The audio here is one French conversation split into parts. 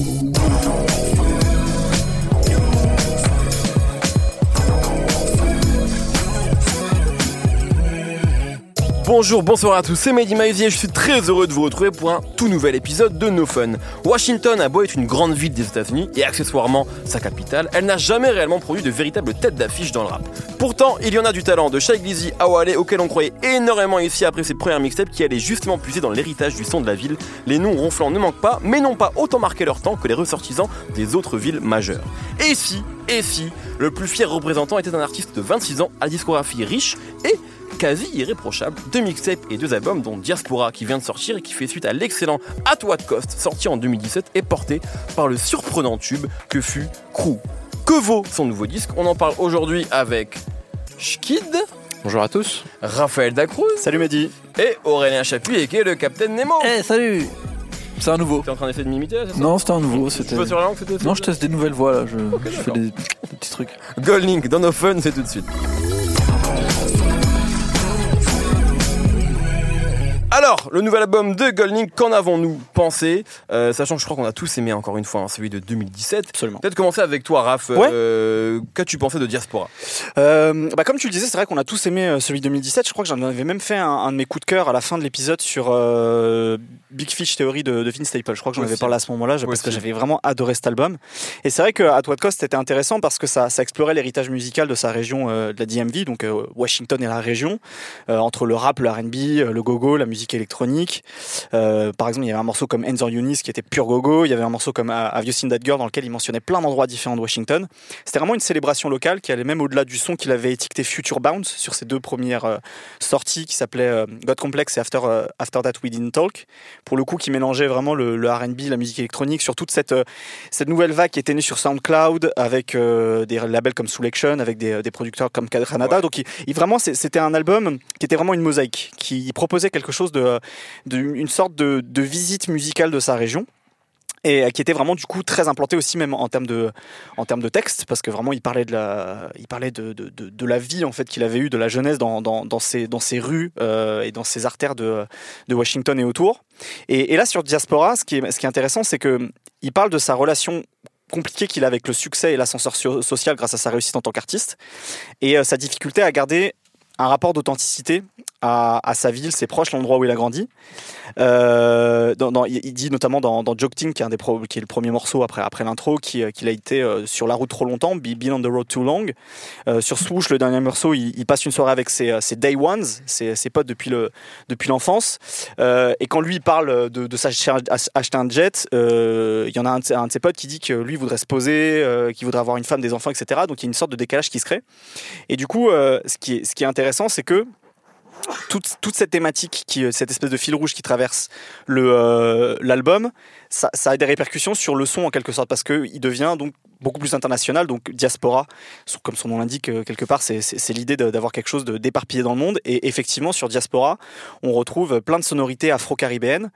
Show. Bonjour, bonsoir à tous, c'est Mehdi Maizy et je suis très heureux de vous retrouver pour un tout nouvel épisode de No Fun. Washington a beau être une grande ville des États-Unis et accessoirement sa capitale, elle n'a jamais réellement produit de véritables têtes d'affiche dans le rap. Pourtant, il y en a du talent, de Shai Glizzy à auquel on croyait énormément ici après ses premières mixtapes qui allaient justement puiser dans l'héritage du son de la ville. Les noms ronflants ne manquent pas, mais n'ont pas autant marqué leur temps que les ressortissants des autres villes majeures. Et si, et si, le plus fier représentant était un artiste de 26 ans à discographie riche et quasi irréprochable, deux mixtapes et deux albums dont Diaspora qui vient de sortir et qui fait suite à l'excellent At What Cost sorti en 2017 et porté par le surprenant tube que fut Crew. Que vaut son nouveau disque? On en parle aujourd'hui avec Schkid, Bonjour à tous. Raphaël Dacruz Salut Mehdi. et Aurélien Chapuis qui est le Capitaine Nemo. Eh salut C'est un nouveau. T'es en train d'essayer de m'imiter là, Non, c'était un nouveau. Tu C'était. peux sur la langue, c'était Non, je teste des nouvelles voix là. Je, je fais des, des petits trucs. Gold Link dans nos fun, c'est tout de suite. Alors, le nouvel album de Gold Link, qu'en avons-nous pensé? Euh, Sachant que je crois qu'on a tous aimé encore une fois hein, celui de 2017. Absolument. Peut-être commencer avec toi, Raph. Ouais. Euh, Qu'as-tu pensé de Diaspora? Euh, bah, comme tu le disais, c'est vrai qu'on a tous aimé euh, celui de 2017. Je crois que j'en avais même fait un, un de mes coups de cœur à la fin de l'épisode sur euh, Big Fish Theory de, de Vince Staples. Je crois que j'en avais parlé à ce moment-là je- parce que j'avais vraiment adoré cet album. Et c'est vrai que At What Cost c'était intéressant parce que ça, ça explorait l'héritage musical de sa région, euh, de la DMV, donc euh, Washington et la région, euh, entre le rap, le R&B, le go-go, la musique électronique. Euh, par exemple, il y avait un morceau comme Enzo Yunis qui était pur go-go. Il y avait un morceau comme euh, Have You Seen That Girl dans lequel il mentionnait plein d'endroits différents de Washington. C'était vraiment une célébration locale qui allait même au-delà du son qu'il avait étiqueté Future Bounce sur ses deux premières euh, sorties qui s'appelaient euh, God Complex et After, euh, After That We Didn't Talk. Pour le coup, qui mélangeait vraiment le, le R&B, la musique électronique sur toute cette, euh, cette nouvelle vague qui était née sur SoundCloud avec euh, des labels comme Soul Action, avec des, des producteurs comme Canada. Ouais. Donc, il, il- vraiment, c'était un album qui était vraiment une mosaïque, qui proposait quelque chose de, de une sorte de, visite musicale de sa région. Et euh, qui était vraiment du coup très implanté aussi même en termes de en termes de texte parce que vraiment il parlait de la il parlait de, de, la vie en fait qu'il avait eu de la jeunesse dans dans, ces dans ces rues euh, et dans ces artères de de Washington et autour. Et, là sur Diaspora ce qui est ce qui est intéressant c'est que il parle de sa relation compliquée qu'il a avec le succès et l'ascenseur so- social grâce à sa réussite en tant qu'artiste et euh, sa difficulté à garder un rapport d'authenticité à, sa ville, ses proches, l'endroit où il a grandi. Euh, il dit notamment dans, dans qui est, le premier morceau après, l'intro, euh, qu'il a été euh, sur la route trop longtemps, Be- Been on the road too long. Sur Swoosh, le dernier morceau, il, passe une soirée avec ses, day ones, ses, potes depuis le- depuis l'enfance. Et quand lui parle de, de s'acheter un- jet, il y en a un de, ses, potes qui dit que lui voudrait se poser, qu'il voudrait avoir une femme, des enfants, etc. Donc il y a une sorte de décalage qui se crée. Et du coup, ce qui est intéressant, c'est que toute, toute cette thématique, qui, euh, cette espèce de fil rouge qui traverse euh, l'album, ça, a des répercussions sur le son en quelque sorte, parce qu'il devient donc beaucoup plus international, donc diaspora, comme son nom l'indique, euh, quelque part, c'est, l'idée d'avoir quelque chose d'éparpillé dans le monde. Et effectivement, sur diaspora, on retrouve plein de sonorités afro-caribéennes,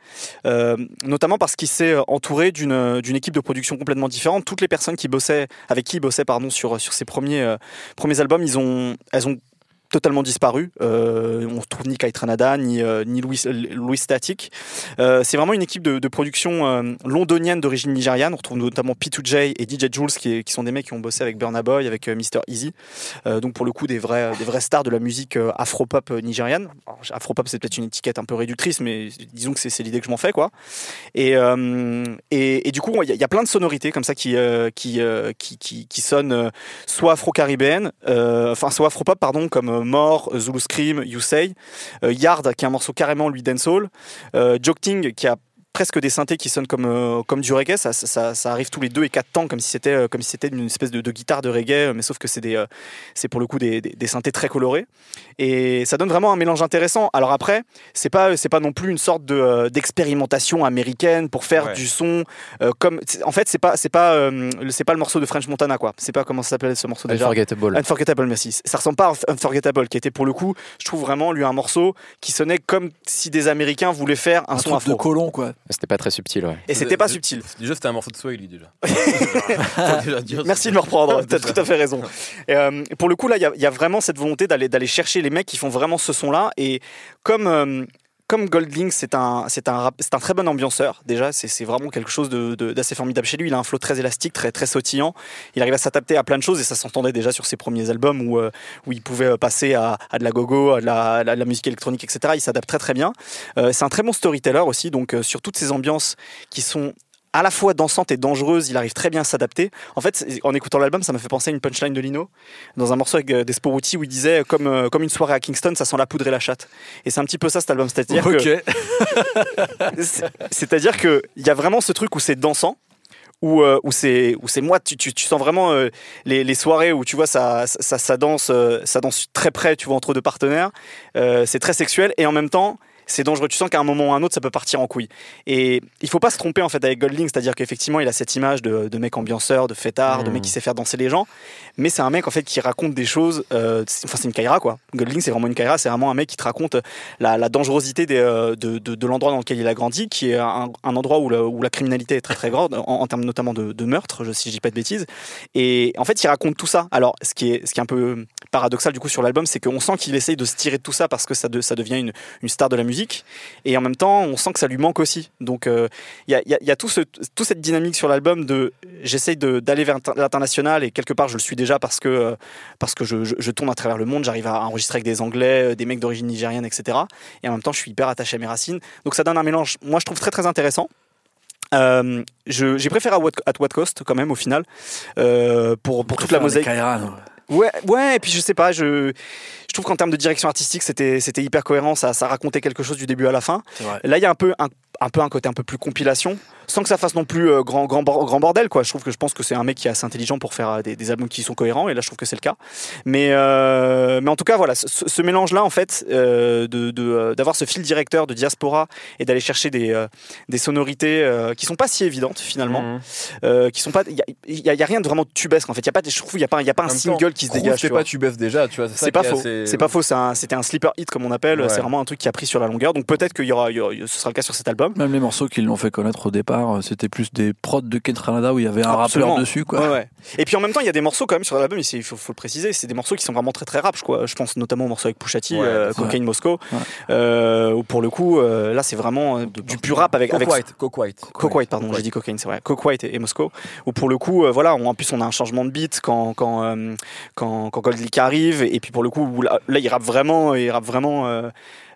notamment parce qu'il s'est entouré d'une, équipe de production complètement différente. Toutes les personnes qui bossaient, avec qui il bossait pardon, sur, sur ses premiers, premiers albums, ils ont, elles ont totalement disparu. Euh, on retrouve ni Kai Tranada, ni, euh, ni Louis, Louis Static. Euh, c'est vraiment une équipe de, production londonienne d'origine nigériane. On retrouve notamment P2J et DJ Jules, qui, sont des mecs qui ont bossé avec Burna Boy, avec Mr. Easy. Donc pour le coup, des vrais, des vrais stars de la musique afro-pop nigériane. Afro-pop, c'est peut-être une étiquette un peu réductrice, mais disons que c'est, l'idée que je m'en fais. Quoi. Et, et, du coup, il y, a- plein de sonorités comme ça qui, qui, qui, qui, qui sonnent soit afro-caribéennes, enfin soit afro-pop, pardon, comme euh, Zulu Scream, You Say, euh, Yard, qui est un morceau carrément lui dancehall, euh, Jokting, qui a presque des synthés qui sonnent comme, euh, comme du reggae, ça, ça, ça arrive tous les deux et quatre temps, comme si c'était euh, comme si c'était une espèce de, de guitare de reggae, mais sauf que c'est des, euh, c'est pour le coup des, des, des synthés très colorés, et ça donne vraiment un mélange intéressant. Alors après, c'est pas c'est pas non plus une sorte de euh, d'expérimentation américaine pour faire Ouais. du son euh, comme en fait c'est pas c'est pas euh, c'est pas le morceau de French Montana quoi. C'est pas comment ça s'appelait ce morceau déjà. Unforgettable. Unforgettable, merci. Ça ressemble pas à Unforgettable, qui était pour le coup, je trouve vraiment lui un morceau qui sonnait comme si des Américains voulaient faire un, un son truc afro. de colon quoi. C'était pas très subtil, ouais. Et c'était pas subtil. Déjà, c'était un morceau de déjà. Faut déjà Merci de me reprendre, t'as tout à fait raison. Et, euh, pour le coup, là, il y a- il y, a vraiment cette volonté d'aller d'aller chercher les mecs qui font vraiment ce son-là. Et comme, euh, comme Goldlink, c'est un, c'est un, c'est un très bon ambianceur. Déjà, c'est, vraiment quelque chose de, de, d'assez formidable chez lui. Il a un flow très élastique, très, très sautillant. Il arrive à s'adapter à plein de choses et ça s'entendait déjà sur ses premiers albums où, euh, où il pouvait passer à, à de la gogo, à de la, de musique électronique, etc. Il s'adapte très très bien. Euh, c'est un très bon storyteller aussi, donc euh, sur toutes ces ambiances qui sont à la fois dansante et dangereuse, il arrive très bien à s'adapter. En fait, en écoutant l'album, ça m'a fait penser à une punchline de Lino dans un morceau avec euh, Desporuti où il disait euh, comme, euh, comme une soirée à Kingston, ça sent la poudre et la chatte. Et c'est un petit peu ça cet album, c'est-à-dire que c'est- c'est-à-dire que il y a vraiment ce truc où c'est dansant. Où, euh, où c'est où c'est moi tu, tu, tu sens vraiment euh, les, les soirées où tu vois ça ça, ça danse euh, ça danse très près tu vois entre deux partenaires c'est très sexuel et en même temps c'est dangereux. Tu sens qu'à un moment ou à un autre, ça peut partir en couille. Et il faut pas se tromper en fait avec Goldlink, c'est-à-dire qu'effectivement, il a cette image de, de mec ambianceur, de fêtard, de mec qui sait faire danser les gens. Mais c'est un mec en fait qui raconte des choses. euh, enfin, c'est une Kaira quoi. Goldlink, c'est vraiment une Kaira. C'est vraiment un mec qui te raconte la, la dangerosité des, euh, de, de, de l'endroit dans lequel il a grandi, qui est un, un endroit où, la- où la criminalité est très très grande, en, en termes notamment de, de meurtre, je, si je dis pas de bêtises. Et en fait, il raconte tout ça. Alors, ce qui est, ce qui est un peu paradoxal du coup sur l'album, c'est qu'on sent qu'il essaye de se tirer de tout ça parce que ça, ça devient une, une star de la musique. Et en même temps, on sent que ça lui manque aussi. Donc, euh, il y a, y a- il y a tout ce, cette dynamique sur l'album de j'essaye d'aller vers l'international et quelque part, je le suis déjà parce que, euh, parce que je, je- je tourne à travers le monde. J'arrive à enregistrer avec des Anglais, euh, des mecs d'origine nigérienne, etc. Et en même temps, je suis hyper attaché à mes racines. Donc, ça donne un mélange, moi, je trouve très très intéressant. Euh, j'ai préféré à What, at What Cost quand même au final euh, pour, pour toute la mosaïque Ouais, ouais, et puis je sais pas, je, je trouve qu'en termes de direction artistique, c'était, c'était hyper cohérent, ça, ça racontait quelque chose du début à la fin. Là, il y a un peu un, un peu un côté un peu plus compilation, sans que ça fasse non plus euh, grand, grand, grand bordel, quoi. Je trouve que je pense que c'est un mec qui est assez intelligent pour faire euh, des, des albums qui sont cohérents, et là, je trouve que c'est le cas. Mais, euh, mais en tout cas, voilà, ce, ce mélange-là, en fait, euh, de, de, d'avoir ce fil directeur de diaspora et d'aller chercher des, euh, des sonorités euh, qui sont pas si évidentes finalement, Mhm. euh, qui sont pas, il y a, rien de vraiment tubesque. En fait, il y a pas, je trouve, il y a pas, il y a pas un single temps, qui se dégage. C'est pas tu baisses déjà, tu vois. C'est pas faux. assez- C'est pas faux. c'est un- C'était un sleeper hit comme on appelle. Ouais. C'est vraiment un truc qui a pris sur la longueur. Donc peut-être qu'il y aura, il y aura- ce sera le cas sur cet album. Même les morceaux qui l'ont fait connaître au départ, euh, c'était plus des prods de Ken Tranada où il y avait un Absolument. rappeur dessus, quoi. Ouais, ouais. Et puis en même temps, il y a des morceaux quand même sur l'album. Il faut, faut le préciser. C'est des morceaux qui sont vraiment très très rap. Je, crois. je pense notamment au morceau avec Ouais, euh, c'est Cocaine Moscow. Ouais. Euh, où pour le coup, euh, là, c'est vraiment euh, du pur rap avec Coke avec White, Coke White. Coke White, pardon, j'ai dit cocaine, c'est vrai. Coke White et, et Moscow. Où pour le coup, euh, voilà, on- en plus on a un changement de beat quand quand euh, quand, quand Gold Leak arrive, et puis pour le coup, où là, là, il rappe vraiment, il rappe vraiment. Euh,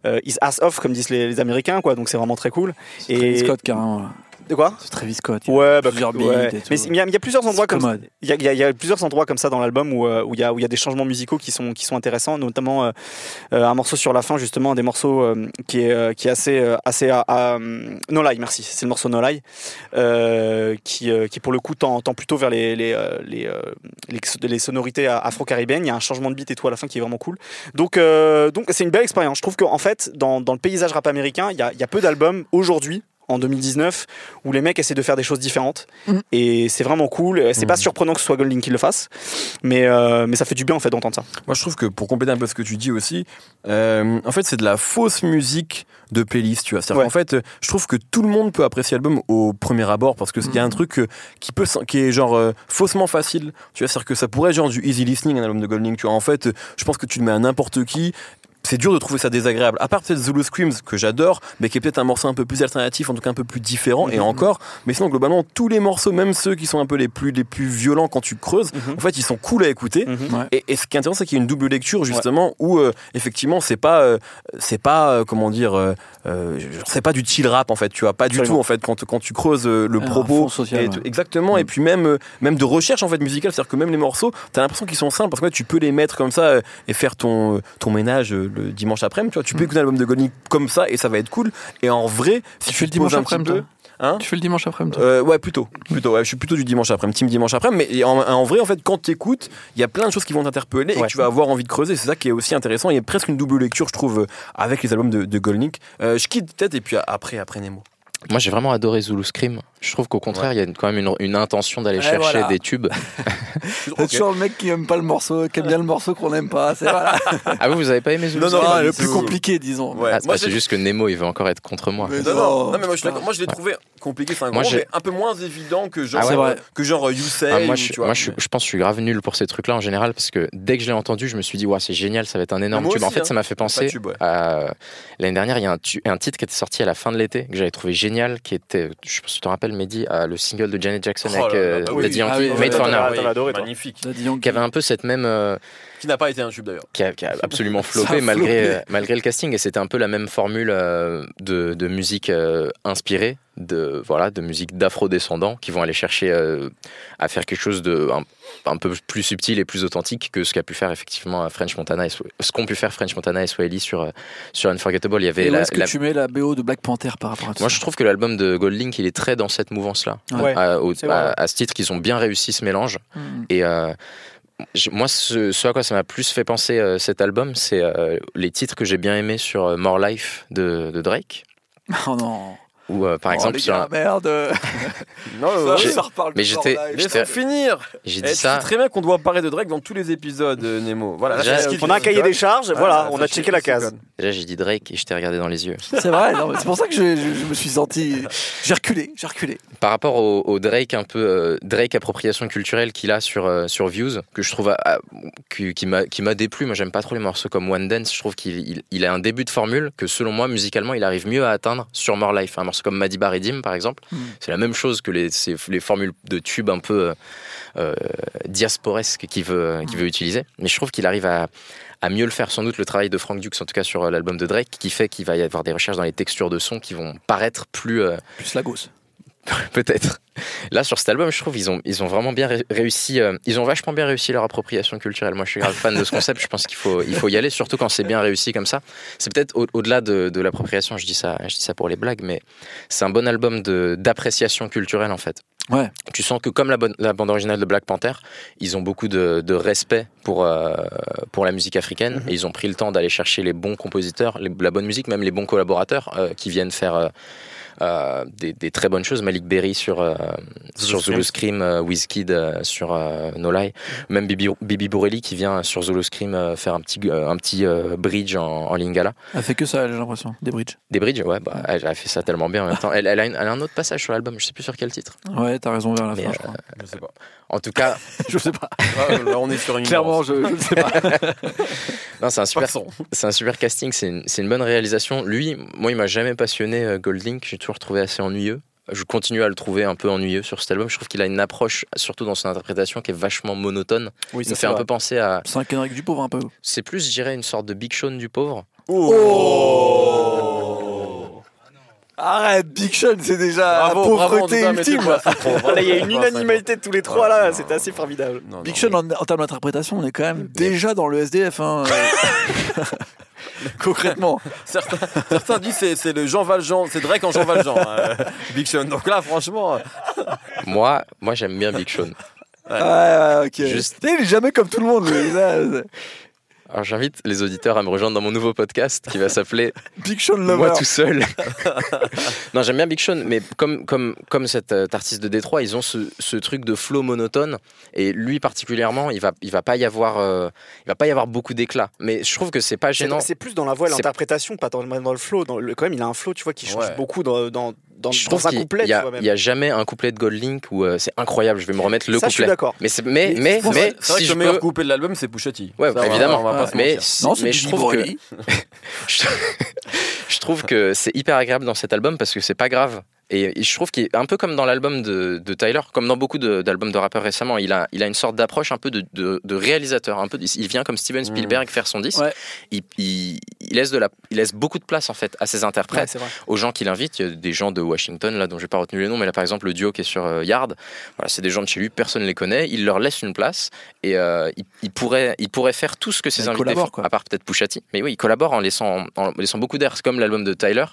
euh, his ass off comme disent les, les Américains quoi donc c'est vraiment très cool Et- Scott, carrément. De quoi C'est Travis Scott. il y a ouais, bah, plusieurs ouais. mais il y, a- il y a plusieurs endroits comme commode. il y, a, y y plusieurs endroits comme ça dans l'album où euh, il y a où il y a des changements musicaux qui sont qui sont intéressants notamment euh, euh, un morceau sur la fin justement un des morceaux euh, qui est qui est assez assez à, à, No Lie merci c'est le morceau No Lie euh, qui qui pour le coup tend, tend plutôt vers les les les, les, les sonorités afro-caribéennes il y a un changement de beat et tout à la fin qui est vraiment cool donc donc c'est une belle expérience je trouve qu'en fait dans, dans le paysage rap américain il y a, y a peu d'albums aujourd'hui en 2019 où les mecs essaient de faire des choses différentes Mhm. et c'est vraiment cool c'est pas surprenant que ce soit Golding qui le fasse mais euh, mais ça fait du bien en fait d'entendre ça Moi, je trouve que pour compléter un peu ce que tu dis aussi, euh, en fait, c'est de la fausse musique de playlist, tu vois. C'est-à-dire Ouais. qu'en fait, je trouve que tout le monde peut apprécier l'album au premier abord parce que il y a un truc euh, qui peut, qui est genre euh, faussement facile. Tu vois, c'est-à-dire que ça pourrait être genre du easy listening un album de Golding. Tu vois, en fait, je pense que tu le mets à n'importe qui. C'est dur de trouver ça désagréable. À part peut-être Zulu Screams que j'adore, mais qui est peut-être un morceau un peu plus alternatif, en tout cas un peu plus différent. Et Mhm. encore, mais sinon globalement tous les morceaux, même ceux qui sont un peu les plus les plus violents quand tu creuses, Mhm. en fait ils sont cool à écouter. Mhm. Et, et ce qui est intéressant, c'est qu'il y a une double lecture justement où euh, effectivement c'est pas euh, c'est pas euh, comment dire euh, euh, c'est pas du chill rap en fait, tu vois, pas du tout en fait quand quand tu creuses euh, le propos social, et ouais. exactement et Mm. puis même euh, même de recherche en fait musicale, c'est-à-dire que même les morceaux, t'as l'impression qu'ils sont simples parce que tu peux les mettre comme ça euh, et faire ton euh, ton ménage le dimanche après-midi, tu vois, tu peux Mm. écouter un album de Golding comme ça et ça va être cool. Et en vrai, si Tu fais le dimanche après-midi, hein Tu fais le dimanche après-midi, euh, ouais, plutôt. plutôt ouais, je suis plutôt du dimanche après, team dimanche après. Mais en, en vrai, en fait, quand tu écoutes, il y a plein de choses qui vont t'interpeller et que tu vas avoir envie de creuser. C'est ça qui est aussi intéressant. Il y a presque une double lecture, je trouve, euh, avec les albums de, de. Euh, je quitte peut-être et puis après, après Nemo. Moi, j'ai vraiment adoré Zulu Scream. Je trouve qu'au contraire, il y a une- quand même une, une intention d'aller Ouais, chercher voilà. des tubes. C'est toujours le mec qui aime pas le morceau, qui aime bien le morceau qu'on aime pas. C'est voilà. ah, vous, vous avez pas aimé Zulu Non, non, Scream Ah, pas le plus compliqué, disons. Ouais. Ah, Moi, c'est juste que Nemo, il veut encore être contre moi. Mais Non, non, Non, non, mais moi je, moi l'ai trouvé compliqué, c'est un Moi, mais un peu moins évident que genre, Ah ouais, que genre You Say. Ah, moi, je, tu vois, moi je, mais- je pense que je suis grave nul pour ces trucs-là en général parce que dès que je l'ai entendu, je me suis dit, ouais, c'est génial, ça va être un énorme tube. en fait, hein. ça m'a fait penser à. L'année dernière, il y a un titre qui était sorti à la fin de l'été que j'avais trouvé génial, qui était, je sais pas si tu te rappelles, Mehdi, euh, le single de Janet Jackson Oh avec euh, bah oui. Daddy Yankee, Ah oui, Made for Now. magnifique. Qui avait un peu cette même. euh, Qui n'a pas été un tube d'ailleurs. qui, a, qui a absolument flopé malgré, euh, malgré le casting et c'était un peu la même formule euh, de, de musique euh, inspirée de voilà de musique d'afro-descendants qui vont aller chercher euh, à faire quelque chose de un, un peu plus subtil et plus authentique que ce qu'a pu faire effectivement French Montana et ce qu'ont pu faire French Montana et Swahili sur euh, sur Unforgettable il y avait Et la- est-ce que tu mets la BO de Black Panther par rapport à tout moi ça je trouve que l'album de Goldlink il est très dans cette mouvance là Ouais. à, au- ce titre qu'ils ont bien réussi ce mélange Mm. et euh, moi, ce, ce à quoi ça m'a plus fait penser euh, cet album, c'est euh, les titres que j'ai bien aimés sur euh, More Life de, de Drake. Oh non. Ou euh, par Oh, exemple les gars, un- merde. Non, Ça, ouais. ça reparle mais j'étais- finir. j'ai Eh, dit tu ça. sais très bien qu'on doit parler de Drake dans tous les épisodes, euh, Nemo. Voilà. là, On a un cahier des charges, Ah, voilà, ça, on a checké la case. Déjà, j'ai dit Drake et je t'ai regardé dans les yeux. C'est vrai, c'est pour ça que je, je- je me suis senti. J'ai reculé, j'ai reculé. Par rapport au, au Drake un peu euh, Drake appropriation culturelle qu'il a sur euh, sur Views, que je trouve qui, qui m'a qui m'a déplu. Moi, j'aime pas trop les morceaux comme One Dance. Je trouve qu'il il, il a un début de formule que selon moi musicalement, il arrive mieux à atteindre sur More Life. Un morceau comme Madiba Redim, par exemple, Mm. c'est la même chose que les ces- les formules de tube un peu euh, euh, diasporesques qu'il veut qu'il veut utiliser. Mais je trouve qu'il arrive à à mieux le faire sans doute le travail de Frank Dux en tout cas sur euh, l'album de Drake qui fait qu'il va y avoir des recherches dans les textures de son qui vont paraître plus euh, Plus la gosse. peut-être. Là, sur cet album, je trouve ils ont, ils ont vraiment bien ré- réussi. euh, ils ont vachement bien réussi leur appropriation culturelle. Moi, je suis grave fan de ce concept. Je pense qu'il faut, il faut y aller, surtout quand c'est bien réussi comme ça. C'est peut-être au- au-delà de, de l'appropriation. Je dis ça, je dis ça pour les blagues, mais c'est un bon album d'appréciation culturelle en fait. Ouais. Tu sens que comme la, bonne- la bande originale de Black Panther, ils ont beaucoup de, de respect pour euh, pour la musique africaine et ils ont pris le temps d'aller chercher les bons compositeurs, les- la bonne musique, même les bons collaborateurs euh, qui viennent faire. Euh, des, des très bonnes choses. Malik Berry sur, euh, sur Zulu Scream, euh, Wizkid euh, sur euh, No Lie, même Bibi, Bibi Borelli qui vient sur Zulu Scream euh, faire un petit, euh, un petit euh, bridge en, en lingala. Elle fait que ça, j'ai l'impression. Des bridges. Des bridges, ouais, bah, elle a fait ça tellement bien en même temps. Elle, elle, a, une- elle a un autre passage sur l'album, je sais plus sur quel titre. Ouais, t'as raison vers la Mais, fin, euh, je crois. Je sais pas. En tout cas, Je sais pas. Ah, là, on est sur une. Clairement, je, je ne sais pas. non, c'est un super, un super casting, c'est une, c'est une bonne réalisation. Lui, moi, il m'a jamais passionné Goldlink, j'ai toujours trouvé assez ennuyeux. Je continue à le trouver un peu ennuyeux sur cet album. Je trouve qu'il a une approche, surtout dans son interprétation, qui est vachement monotone. Oui, me fait un peu penser à. C'est un Kendrick du pauvre un peu. C'est plus, je dirais, une sorte de Big Sean du pauvre. Oh. Arrête, Big Sean, c'est déjà Bravo, la pauvreté ultime. ça il y a une ça unanimité de tous les trois là, c'était assez formidable. non, Big Sean, en, en termes d'interprétation, on est quand même déjà dans le SDF. Hein. Concrètement. Certains, certains disent c'est c'est le Jean Valjean, c'est Drake en Jean Valjean, euh, Big Sean. Donc là, franchement, euh, Moi, moi j'aime bien Big Sean. Ouais, ouais, ok. Juste- il est jamais comme tout le monde. lui. Alors j'invite les auditeurs à me rejoindre dans mon nouveau podcast qui va s'appeler Big Sean Lover. Moi tout seul. non, j'aime bien Big Sean, mais comme, comme, comme cet euh, artiste de Détroit, ils ont ce, ce truc de flow monotone. Et lui particulièrement, il va, il va pas y avoir, euh, il va pas y avoir beaucoup d'éclat. Mais je trouve que c'est pas gênant. c'est plus dans la voix et l'interprétation, pas dans, dans le flow. Dans le, quand même, il a un flow, tu vois, qui change Ouais. beaucoup dans, dans, dans, je dans trouve un couplet, il y a jamais un couplet de Goldlink où euh, c'est incroyable. Je vais me remettre le Ça, je suis couplet. d'accord. Mais, mais, Mais mais, c'est vrai si que je le meilleur peux, couplet de l'album, c'est Pusha T. Ouais, Ça, on va- évidemment. on va pas Ouais. se mais. Non, mais je trouve que je trouve que c'est hyper agréable dans cet album parce que c'est pas grave. Et je trouve qu'il est un peu comme dans l'album de, de Tyler, comme dans beaucoup d'albums de, rappeurs récemment, il a, il a une sorte d'approche un peu de, réalisateur. Un peu, il vient comme Steven Spielberg faire son disque. Ouais. Il, il- il laisse de la, il laisse beaucoup de place en fait à ses interprètes, aux gens qu'il invite. Il y a des gens de Washington là dont j'ai pas retenu les noms, mais là par exemple le duo qui est sur euh, Yard, voilà, c'est des gens de chez lui, personne les connaît. Il leur laisse une place et euh, il, il pourrait, il pourrait faire tout ce que ses Il invités collabore, font, quoi. à part peut-être Pushati. Mais oui, il collabore en laissant, en laissant beaucoup d'air. C'est comme l'album de Tyler.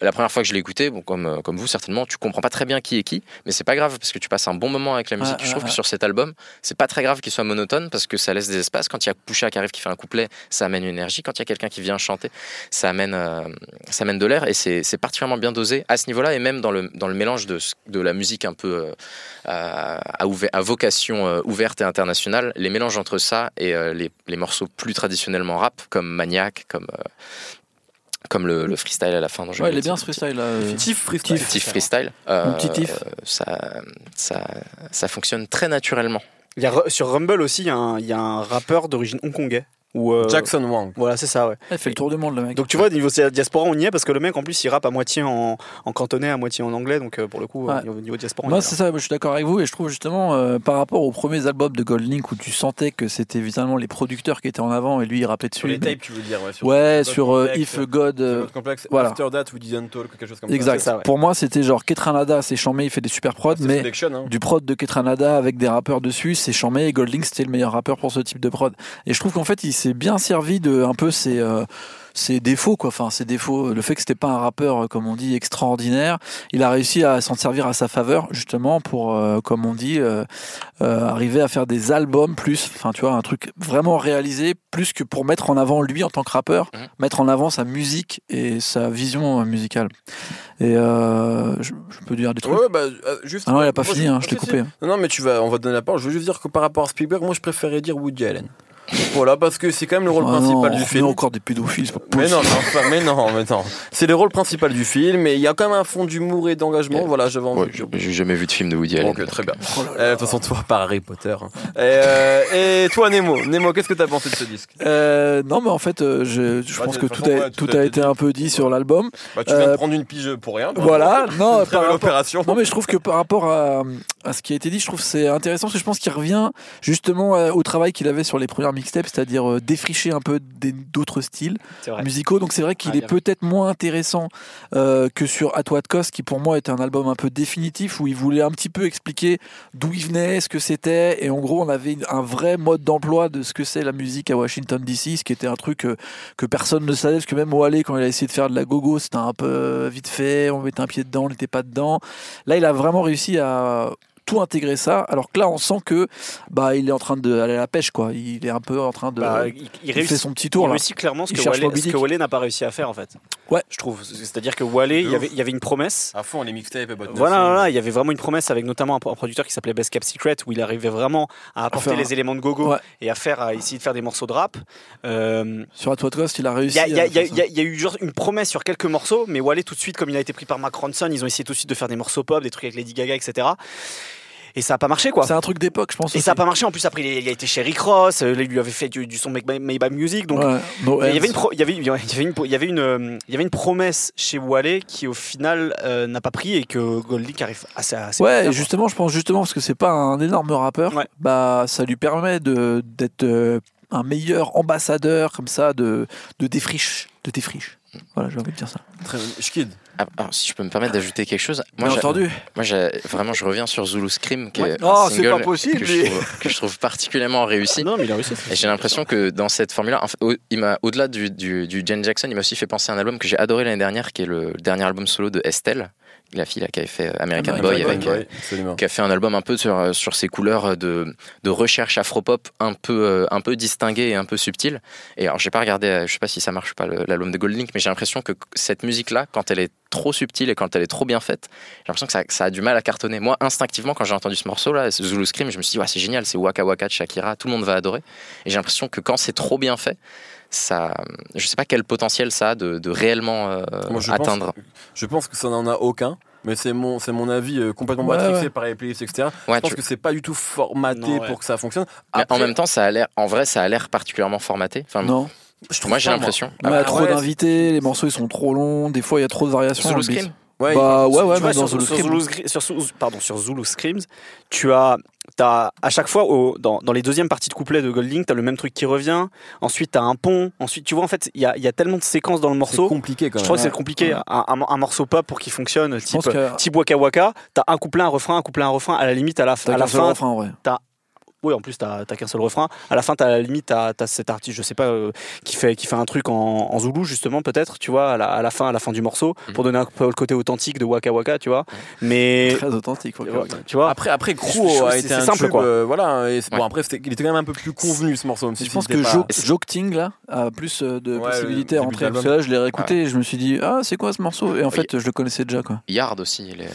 La première fois que je l'ai écouté, bon, comme, euh, comme vous certainement, tu comprends pas très bien qui est qui, mais c'est pas grave parce que tu passes un bon moment avec la musique. Je trouve que sur cet album, c'est pas très grave qu'il soit monotone parce que ça laisse des espaces. Quand il y a Pusha qui arrive, qui fait un couplet, ça amène une énergie. Quand il y a quelqu'un qui vient chanter, ça amène, euh, ça amène de l'air et c'est particulièrement bien dosé à ce niveau-là et même dans le, dans le mélange de, de la musique un peu euh, à, à ouver- à vocation euh, ouverte et internationale, les mélanges entre ça et les, les morceaux plus traditionnellement rap, comme Maniac, comme, comme le, le freestyle à la fin. dont Ouais, il est bien ce freestyle là. euh. Tiff freestyle. Tiff freestyle. euh, petit Tiff. euh, ça, ça, ça fonctionne très naturellement. Il y a, sur Rumble aussi, il y, a un- il y a un rappeur d'origine hongkongais. Ou, euh, Jackson Wang. Voilà, c'est ça, ouais. Il fait le tour du monde le mec. Donc tu vois, niveau diaspora, on y est parce que le mec en plus il rappe à moitié en, en cantonais, à moitié en anglais. Donc euh, pour le coup, Ouais. euh, au niveau diaspora, on y Moi, est, c'est ça, moi, je suis d'accord avec vous et je trouve justement euh, par rapport aux premiers albums de Gold Link où tu sentais que c'était évidemment les producteurs qui étaient en avant et lui il rappelait dessus. Sur les tapes, tu veux dire. Ouais, sur, Ouais, sur euh, If God. euh, sur Complex, voilà. After That, We Didn't Talk, quelque chose comme exact. ça, ouais. Pour moi, c'était genre Ketranada, c'est chambé, il fait des super prods, mais hein. du prod de Ketranada avec des rappeurs dessus, c'est chambé et Gold Link c'était le meilleur rappeur pour ce type de prod. Et je trouve qu'en fait, il s'est bien servi de un peu ses, euh, ses défauts, quoi. Enfin, ses défauts, le fait que c'était pas un rappeur, euh, comme on dit, extraordinaire, il a réussi à s'en servir à sa faveur, justement, pour, euh, comme on dit, euh, euh, arriver à faire des albums plus, enfin, tu vois, un truc vraiment réalisé, plus que pour mettre en avant lui en tant que rappeur, Mhm. mettre en avant sa musique et sa vision musicale. Et euh, je, je peux dire des trucs? Ouais, bah, juste. Ah non, il a pas Moi, fini, hein, je l'ai si, si. coupé. Non, non, mais tu vas, on va te donner la parole. Je veux juste dire que par rapport à Spielberg, moi je préférais dire Woody Allen. Voilà, parce que c'est quand même le rôle Ah principal du film. encore des pédophiles, c'est pas Mais non, mais enfin, mais non, mais non. C'est le rôle principal du film, et il y a quand même un fond d'humour et d'engagement. Voilà, j'avais envie Ouais. J'ai jamais vu de film de Woody Allen. Ok, très bien. Oh là là. Euh, De toute façon, toi, par Harry Potter. hein. Et, euh, et toi, Nemo, Nemo, qu'est-ce que t'as pensé de ce disque? Euh, non, mais en fait, euh, je, je Bah, pense que tout, a, ouais, tout tout a a été un peu dit sur l'album. bah, Tu viens de prendre une pige pour rien. Voilà, non, Très par rapport, opération. Non mais je trouve que par rapport à, à ce qui a été dit, je trouve que c'est intéressant parce que je pense qu'il revient justement au travail qu'il avait sur les premières mixtapes, c'est-à-dire euh, défricher un peu d'autres styles musicaux. Donc c'est vrai qu'il Ah, est peut-être moins intéressant euh, que sur At What Cost, qui pour moi était un album un peu définitif où il voulait un petit peu expliquer d'où il venait, ce que c'était, et en gros on avait un vrai mode d'emploi de ce que c'est la musique à Washington DC, ce qui était un truc euh, que personne ne savait, parce que même Wale quand il a essayé de faire de la gogo, c'était un peu vite fait, on mettait un pied dedans, on n'était pas dedans. Là, il a vraiment réussi à tout intégrer ça, alors que là, on sent que bah il est en train de aller à la pêche, quoi. Il est un peu en train de. Bah, il, il il réussit, fait son petit il tour là. réussit clairement ce Il que. Wale n'a pas réussi à faire en fait. Ouais. Je trouve. C'est-à-dire que Wale, il y, avait, il y avait une promesse. À fond, les mixtapes et boîtes de Voilà, voilà, il y avait vraiment une promesse avec notamment un, un producteur qui s'appelait Best Cap Secret où il arrivait vraiment à apporter les éléments de gogo Ouais. et à faire, à essayer de faire des morceaux de rap. Euh, Sur At What Cost, il a Il réussi. y, a- il y a- il y il y il eu genre une promesse sur quelques morceaux, mais Wale tout de suite, comme il a été pris par Mark Ronson, ils ont essayé tout de suite de faire des morceaux pop, des trucs avec Lady Gaga, etc. Et ça a pas marché quoi. C'est un truc d'époque, je pense. Et aussi. ça a pas marché. En plus, après, il a- été chez Rick Ross, euh, il lui avait fait du, du son Make My Music. Donc, Ouais, no il y avait une pro- il y avait il y avait une il y avait une euh, il y avait une promesse chez Wale qui au final euh, n'a pas pris et que Goldlink arrive assez assez Ouais, bien, et quoi. justement, je pense justement parce que c'est pas un énorme rappeur, Ouais. bah ça lui permet de d'être un meilleur ambassadeur comme ça de de défriche, de défriche. Voilà, j'ai envie de dire ça. Très Schkid. Ah, alors, si je peux me permettre d'ajouter quelque chose, moi, Bien j'ai- entendu. moi j'ai- vraiment, je reviens sur Zulu Scream, qui est un Oh, c'est single pas possible, que, je trouve, que je trouve particulièrement réussi. Non, mais il a réussi. Et j'ai l'impression que dans cette formule-là, en fait, au- il m'a, au-delà du, du, du Jen Jackson, il m'a aussi fait penser à un album que j'ai adoré l'année dernière, qui est le dernier album solo de Estelle, la fille là, qui avait fait American, American Boy, avec, euh, qui a fait un album un peu sur, sur ses couleurs de, de recherche afropop un peu, euh, un peu distingué et un peu subtil. Et alors, j'ai pas regardé, euh, je sais pas si ça marche ou pas l'album de Goldlink, mais j'ai l'impression que cette musique-là, quand elle est trop subtile et quand elle est trop bien faite, j'ai l'impression que ça, ça a du mal à cartonner. Moi, instinctivement, quand j'ai entendu ce morceau-là, ce Zulu Scream, je me suis dit, ouais, c'est génial, c'est Waka Waka de Shakira, tout le monde va adorer. Et j'ai l'impression que quand c'est trop bien fait, ça, je sais pas quel potentiel ça a de, de réellement euh, Moi, je atteindre. Pense, je pense que ça n'en a aucun. Mais c'est mon, c'est mon avis euh, complètement Ouais, matrixé ouais. par les playlists, etc. Ouais, je pense tu- que c'est pas du tout formaté Non, ouais. pour que ça fonctionne. mais en même temps, ça a l'air, en vrai, ça a l'air particulièrement formaté. Enfin, Non. je trouve moi, j'ai l'impression. il y a Ah, trop ouais, d'invités, les morceaux ils sont trop longs, des fois il y a trop de variations. dans Zulu le beat. Scream Ouais, Bah ouais, ouais, tu mais vois, sur, Zulu sur Scream. Zulu Scre- sur Zulu- pardon, sur Zulu Screams, tu as, as à chaque fois, au- dans, dans les deuxièmes parties de couplet de Goldlink, tu as le même truc qui revient. Ensuite, tu as un pont. Ensuite, tu vois, en fait, il y a, y a tellement de séquences dans le c'est morceau. compliqué quand Je même. trouve que c'est compliqué. Ouais. Un, un- un morceau pop pour qu'il fonctionne, Je type, que type Waka Waka, tu as un couplet, un refrain, un couplet, un refrain. À la limite, à la, à la fin, en vrai. Oui, en plus, t'as qu'un seul refrain. À la fin, t'as à la limite, t'as as cet artiste, je sais pas, euh, qui fait qui fait un truc en, en zoulou justement peut-être, tu vois, à la, à la fin, à la fin du morceau, Mhm. pour donner un peu le côté authentique de Waka Waka, tu vois. Mais Très authentique. tu vois, Après, après, Crew a été c'est un simple, tube, quoi. euh, voilà. et c'est- Bon, après, il était quand même un peu plus convenu ce morceau. Même si Je pense que pas- Jo- Joking là a plus euh, de Ouais, possibilités à rentrer. Parce que là, je l'ai réécouté et je me suis dit, ah, c'est quoi ce morceau? Et en fait, je le connaissais déjà quoi. Yard aussi. Il est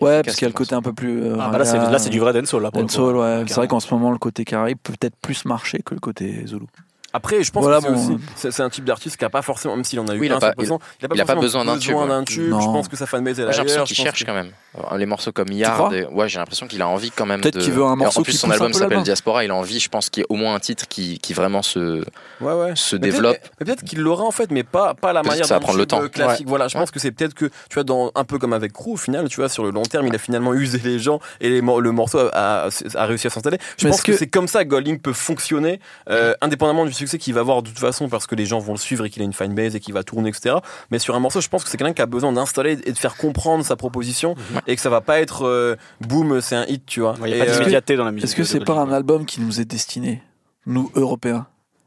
Ouais, parce qu'il y a le côté un peu plus. ah, bah là, c'est du vrai dancehall là. Dancehall, ouais. C'est vrai qu'en ce moment, le côté Caraïbe peut peut-être plus marcher que le côté Zulu. Après, je pense Voilà, que c'est bon, aussi- euh, c'est c'est un type d'artiste qui a pas forcément, même s'il en a eu Oui, il a un pas- il a pas, il a pas besoin d'un tube, ouais. d'un tube. Je pense que sa fanbase est Moi, j'ai l'impression qu'il cherche que- quand même. Euh, Les morceaux comme Yard, et- ouais, j'ai l'impression qu'il a envie quand même. Peut-être de- qu'il veut un Et morceau En plus, qui son album s'appelle. Diaspora. Il a envie, je pense, qu'il y ait au moins un titre qui, qui vraiment se, Ouais, ouais. se Mais peut-être- développe. mais Peut-être qu'il l'aura en fait, mais pas, la Peut-être manière ça va prendre le temps. euh, classique. Voilà, je pense que c'est peut-être que, tu vois, dans, un peu comme avec Crew, au final, tu vois, sur le long terme, il a finalement usé les gens et le morceau a, réussi à s'installer. Je pense que- c'est comme ça que Golding peut fonctionner, euh, indépendamment du succès qu'il va avoir de toute façon, parce que les gens vont le suivre et qu'il a une fanbase et qu'il va tourner, etc. Mais sur un morceau, je pense que c'est quelqu'un qui a besoin d'installer et de faire comprendre sa proposition et que ça va pas être euh, boum, c'est un hit, tu vois. Il n'y Et, a pas euh, d'immédiateté dans la musique. Est-ce que c'est pas un album qui nous est destiné, nous Européens?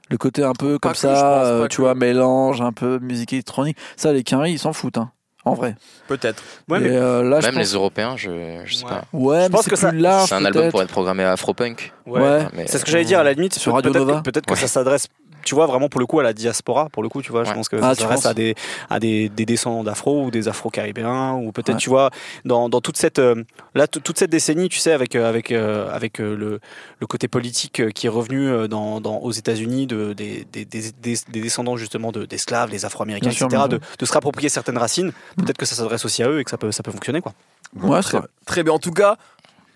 Le côté un peu comme que, je pense, ça, euh, que. tu vois, mélange, un peu musique électronique. Ça, les Quinry, ils s'en foutent, hein, en vrai. Peut-être. Ouais, Et, mais euh, là, je Même pense... les Européens, je, je sais Ouais. pas. Ouais, mais pense c'est que plus ça- large. C'est un album pour être programmé afro-punk. Ouais. mais- C'est ce que j'allais dire à la limite. Sur Radio peut-être que- Peut-être que ça s'adresse, tu vois, vraiment pour le coup à la diaspora. Pour le coup, tu vois, je pense que Ah, ça penses à des à des, des descendants d'afro ou des afro-caribéens ou peut-être, Ouais. tu vois, dans, dans toute cette euh, là toute cette décennie, tu sais, avec euh, avec euh, avec euh, le le côté politique qui est revenu dans, dans aux États-Unis de des, des, des, des- des descendants justement de d'esclaves, des Afro-américains, sûr, etc. De, de se réapproprier certaines racines. Peut-être que ça s'adresse aussi à eux et que ça peut ça peut fonctionner quoi. Ouais, très bien. En tout cas,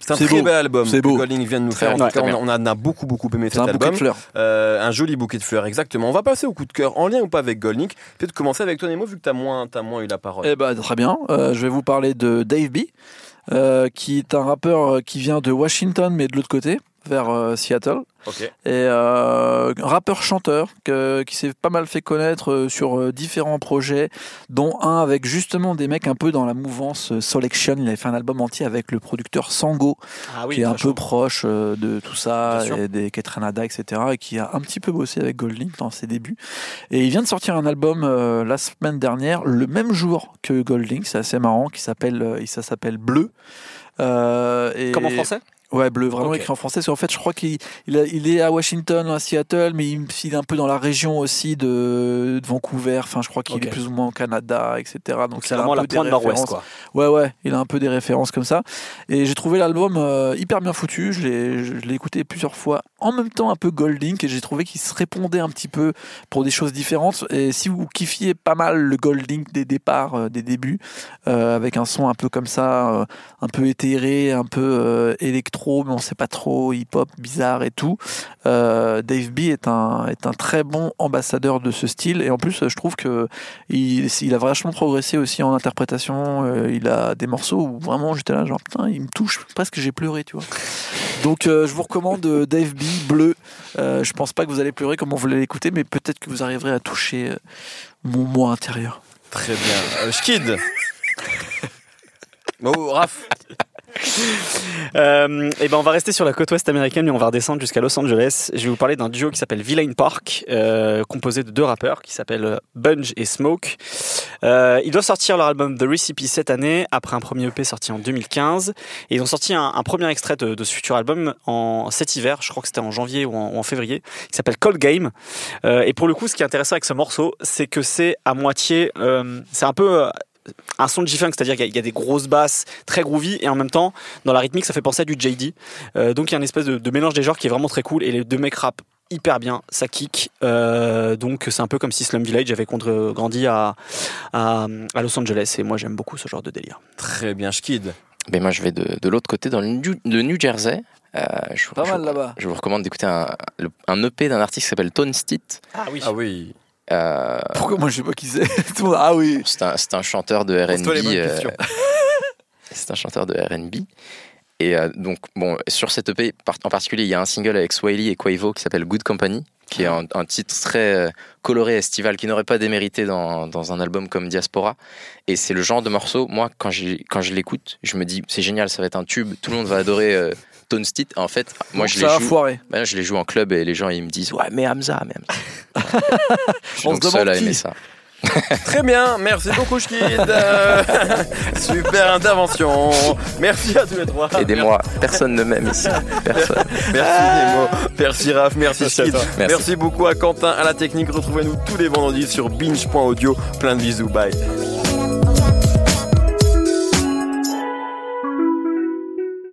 c'est un très beau. bel album C'est que. Golding vient de nous faire. En tout cas, on, a- on a beaucoup, beaucoup aimé cet un bouquet album. de fleurs. Euh, un joli bouquet de fleurs, exactement. On va passer au coup de cœur, en lien ou pas avec Golding. Peut-être commencer avec toi, Nemo, vu que tu as moins, t'as moins eu la parole. Eh ben, très bien. Euh, je vais vous parler de Dave B, euh, qui est un rappeur qui vient de Washington, mais de l'autre côté, vers euh, Seattle. Et euh, rappeur-chanteur qui s'est pas mal fait connaître euh, sur différents projets, dont un avec justement des mecs un peu dans la mouvance Selection. Il avait fait un album entier avec le producteur Sango, Ah qui est un peu proche de tout ça, et des Ketranada, etc., et qui a un petit peu bossé avec Goldlink dans ses débuts. Et il vient de sortir un album euh, la semaine dernière, le même jour que Goldlink, c'est assez marrant, qui s'appelle, ça s'appelle Bleu. Euh, et- Comme en français? Ouais, bleu, vraiment écrit en français. Parce qu'en fait, je crois qu'il il est à Washington, à Seattle, mais il, il est un peu dans la région aussi de, de Vancouver. Enfin, je crois qu'il est plus ou moins au Canada, etc. Donc, c'est un vraiment la peu des pointe nord-ouest quoi. Ouais, ouais, il a un peu des références comme ça. Et j'ai trouvé l'album euh, hyper bien foutu. Je l'ai, je l'ai écouté plusieurs fois, en même temps un peu Goldlink, et j'ai trouvé qu'il se répondait un petit peu pour des choses différentes. Et si vous kiffiez pas mal le Goldlink des départs, euh, des débuts, euh, avec un son un peu comme ça, un peu éthéré, un peu euh, mais on sait pas trop, hip-hop, bizarre et tout. Euh, Dave B est un, est un très bon ambassadeur de ce style. Et en plus, je trouve que il, il a vachement progressé aussi en interprétation. Euh, il a des morceaux où vraiment j'étais là, genre putain, il me touche, presque j'ai pleuré, tu vois. Donc euh, je vous recommande Dave B, Bleu. Euh, je pense pas que vous allez pleurer comme on voulait l'écouter, mais peut-être que vous arriverez à toucher mon moi intérieur. Très bien. Euh, Schkid Oh, Raph Euh, et ben on va rester sur la côte ouest américaine, mais on va redescendre jusqu'à Los Angeles. Je vais vous parler d'un duo qui s'appelle Villain Park, euh, composé de deux rappeurs qui s'appellent Bunge et Smoke. Euh, ils doivent sortir leur album The Recipe cette année, après un premier EP sorti en 2015. Et ils ont sorti un, premier extrait de, ce futur album en cet hiver, je crois que c'était en janvier ou en, ou en février, qui s'appelle Cold Game. Et pour le coup, ce qui est intéressant avec ce morceau, c'est que c'est à moitié, c'est un peu un son de G-Funk, c'est-à-dire qu'il y a- il y a des grosses basses très groovy et en même temps, dans la rythmique, ça fait penser à du JD. Euh, donc il y a une espèce de, de mélange des genres qui est vraiment très cool et les deux mecs rappent hyper bien, ça kick. Euh, donc c'est un peu comme si Slum Village avait contre- grandi à, à, à Los Angeles et moi j'aime beaucoup ce genre de délire. Très bien, Schkid. Ben moi, je vais de, de l'autre côté, dans le New, de New Jersey. Euh, je, Pas je- mal là-bas. Je vous recommande d'écouter un, EP d'un artiste qui s'appelle Tone Stitt. Ah oui. Ah oui. Euh, Pourquoi moi je sais pas qui c'est? Ah oui. c'est un, un chanteur de R&B. euh, c'est un chanteur de R&B. Et euh, donc, bon, sur cet EP en particulier, il y a un single avec Swiley et Quavo qui s'appelle Good Company, qui est un, un titre très euh, coloré estival qui n'aurait pas démérité dans, dans un album comme Diaspora. Et c'est le genre de morceau, moi, quand, quand je l'écoute, je me dis, c'est génial, ça va être un tube, tout le monde va adorer En fait, moi je les joue. foiré. Non, je les joue en club et les gens ils me disent ouais mais Hamza, mais Hamza. je suis On donc se seul à aimer ça. Très bien, merci beaucoup Schkid. Euh, super intervention. Merci à tous les trois. Aidez-moi, personne ne m'aime ici. Personne. Merci Nemo, merci Raph, merci Schkid. Merci. Merci beaucoup à Quentin à la technique. Retrouvez-nous tous les vendredis sur binge.audio. Plein de bisous, bye.